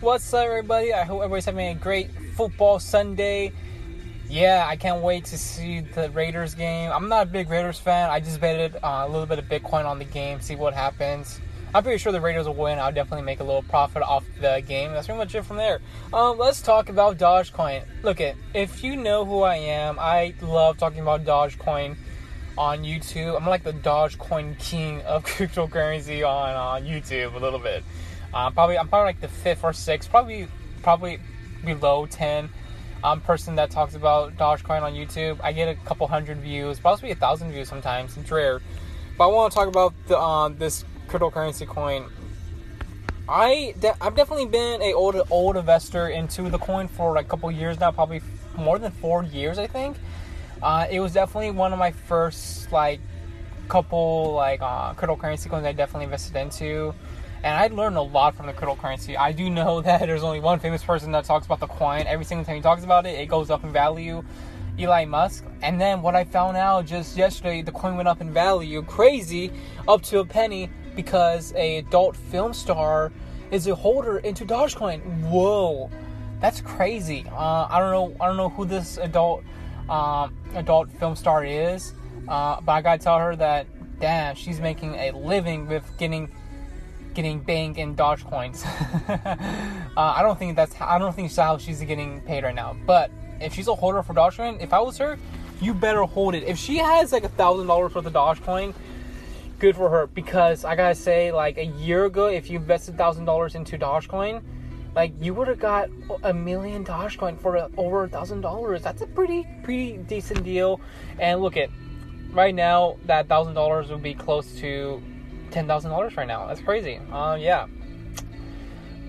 What's up, everybody? I hope everybody's having a great football Sunday. Yeah, I can't wait to see the Raiders game. I'm not a big Raiders fan. I just betted uh, a little bit of Bitcoin on the game, see what happens. I'm pretty sure the Raiders will win. I'll definitely make a little profit off the game. That's pretty much it from there. Um, let's talk about Dogecoin. Look it, if you know who I am, I love talking about Dogecoin on YouTube. I'm like the Dogecoin king of cryptocurrency on on YouTube a little bit. Uh, probably I'm probably like the fifth or sixth, probably probably below ten um, person that talks about Dogecoin on YouTube. I get a couple hundred views, possibly a thousand views sometimes. It's rare, but I want to talk about the, uh, this cryptocurrency coin. I de- I've definitely been a old old investor into the coin for like a couple years now, probably more than four years, I think. Uh, it was definitely one of my first like couple like uh, cryptocurrency coins I definitely invested into, and I learned a lot from the cryptocurrency. I do know that there's only one famous person that talks about the coin. Every single time he talks about it, it goes up in value. Elon Musk. And then what I found out just yesterday, the coin went up in value, crazy, up to a penny because a adult film star is a holder into Dogecoin. Whoa, that's crazy. Uh, I don't know. I don't know who this adult um, adult film star is, uh, but I gotta tell her that damn, she's making a living with getting getting bank in Dogecoins. uh, I don't think that's I don't think how she's getting paid right now. But if she's a holder for Dogecoin, if I was her, you better hold it. If she has like a thousand dollars worth of Dogecoin, good for her. Because I gotta say, like a year ago, if you invested thousand dollars into Dogecoin, like you would have got a million Dogecoin for over a thousand dollars. That's a pretty pretty decent deal. And look at right now, that thousand dollars would be close to ten thousand dollars right now. That's crazy. Uh, yeah.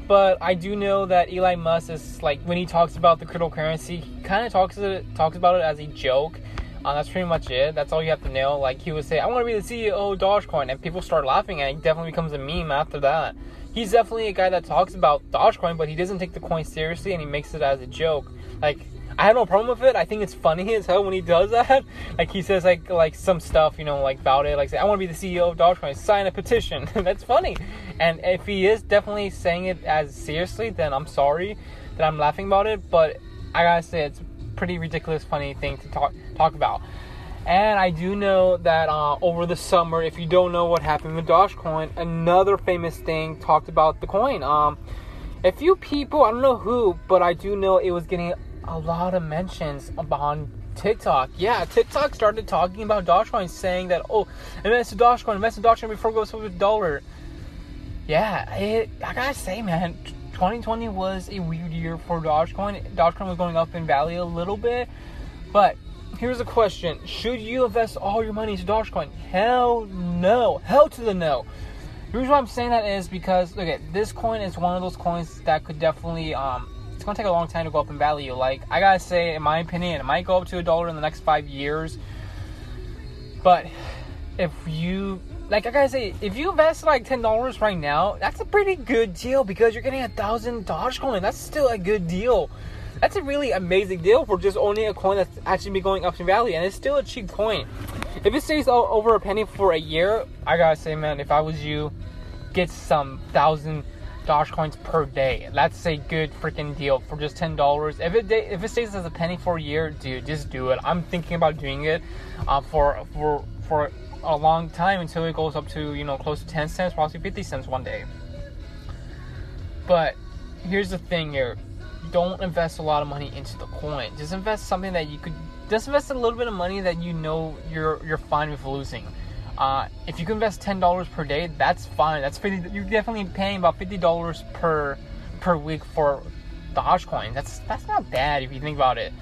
But I do know that Elon Musk is like when he talks about the cryptocurrency, he kind of talks it talks about it as a joke. Uh, that's pretty much it. That's all you have to know. Like he would say, "I want to be the CEO of Dogecoin," and people start laughing, and it definitely becomes a meme after that. He's definitely a guy that talks about Dogecoin, but he doesn't take the coin seriously, and he makes it as a joke. Like I have no problem with it. I think it's funny as hell when he does that. Like he says like like some stuff, you know, like about it. Like say, I want to be the CEO of Dogecoin. Sign a petition. That's funny. And if he is definitely saying it as seriously, then I'm sorry that I'm laughing about it. But I gotta say, it's pretty ridiculous, funny thing to talk talk about. And I do know that uh, over the summer, if you don't know what happened with Dogecoin, another famous thing talked about the coin. Um, a few people, I don't know who, but I do know it was getting a lot of mentions on TikTok. Yeah, TikTok started talking about Dogecoin, saying that, oh, invest in Dogecoin, invest in Dogecoin before it goes to a dollar. Yeah, it, I gotta say, man, 2020 was a weird year for Dogecoin. Dogecoin was going up in value a little bit, but here's a question: Should you invest all your money into Dogecoin? Hell no, hell to the no. The reason why I'm saying that is because look at this coin is one of those coins that could definitely um gonna take a long time to go up in value. Like I gotta say, in my opinion, it might go up to a dollar in the next five years. But if you like I gotta say, if you invest like ten dollars right now, that's a pretty good deal because you're getting a thousand Dogecoin. That's still a good deal. That's a really amazing deal for just owning a coin that's actually be going up in value, and it's still a cheap coin. If it stays over a penny for a year, I gotta say, man, if I was you, get some thousand Dogecoins per day. That's a good freaking deal for just ten dollars. If it if it stays as a penny for a year, dude, just do it. I'm thinking about doing it uh, for for for a long time until it goes up to you know close to 10 cents possibly 50 cents one day but here's the thing here don't invest a lot of money into the coin just invest something that you could just invest a little bit of money that you know you're you're fine with losing uh, if you can invest ten dollars per day that's fine that's 50 you're definitely paying about 50 dollars per per week for Dogecoin that's that's not bad if you think about it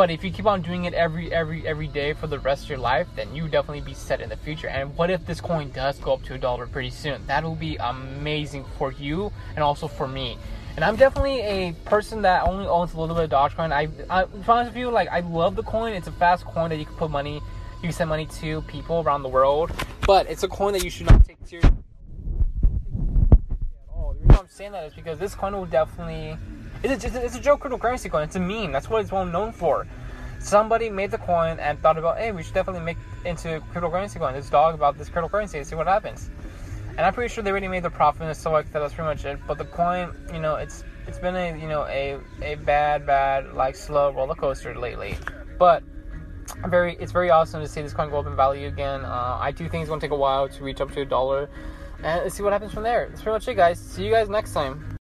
but if you keep on doing it every every every day for the rest of your life, then you definitely be set in the future. And what if this coin does go up to a dollar pretty soon? That will be amazing for you and also for me. And I'm definitely a person that only owns a little bit of Dogecoin. I, I to be honest with you, like I love the coin. It's a fast coin that you can put money, you can send money to people around the world. But it's a coin that you should not take seriously at all. The reason I'm saying that is because this coin will definitely it's a, it's a joke cryptocurrency coin. It's a meme. That's what it's well known for. Somebody made the coin and thought about, hey, we should definitely make into cryptocurrency coin. Let's talk about this cryptocurrency and see what happens. and I'm pretty sure they already made the profit and stuff like that. That's pretty much it. But the coin, you know, it's it's been a you know a a bad bad like slow roller coaster lately, but. Very, it's very awesome to see this coin go up in value again. Uh, I do think it's going to take a while to reach up to a dollar, and let's see what happens from there. That's pretty much it, guys. See you guys next time.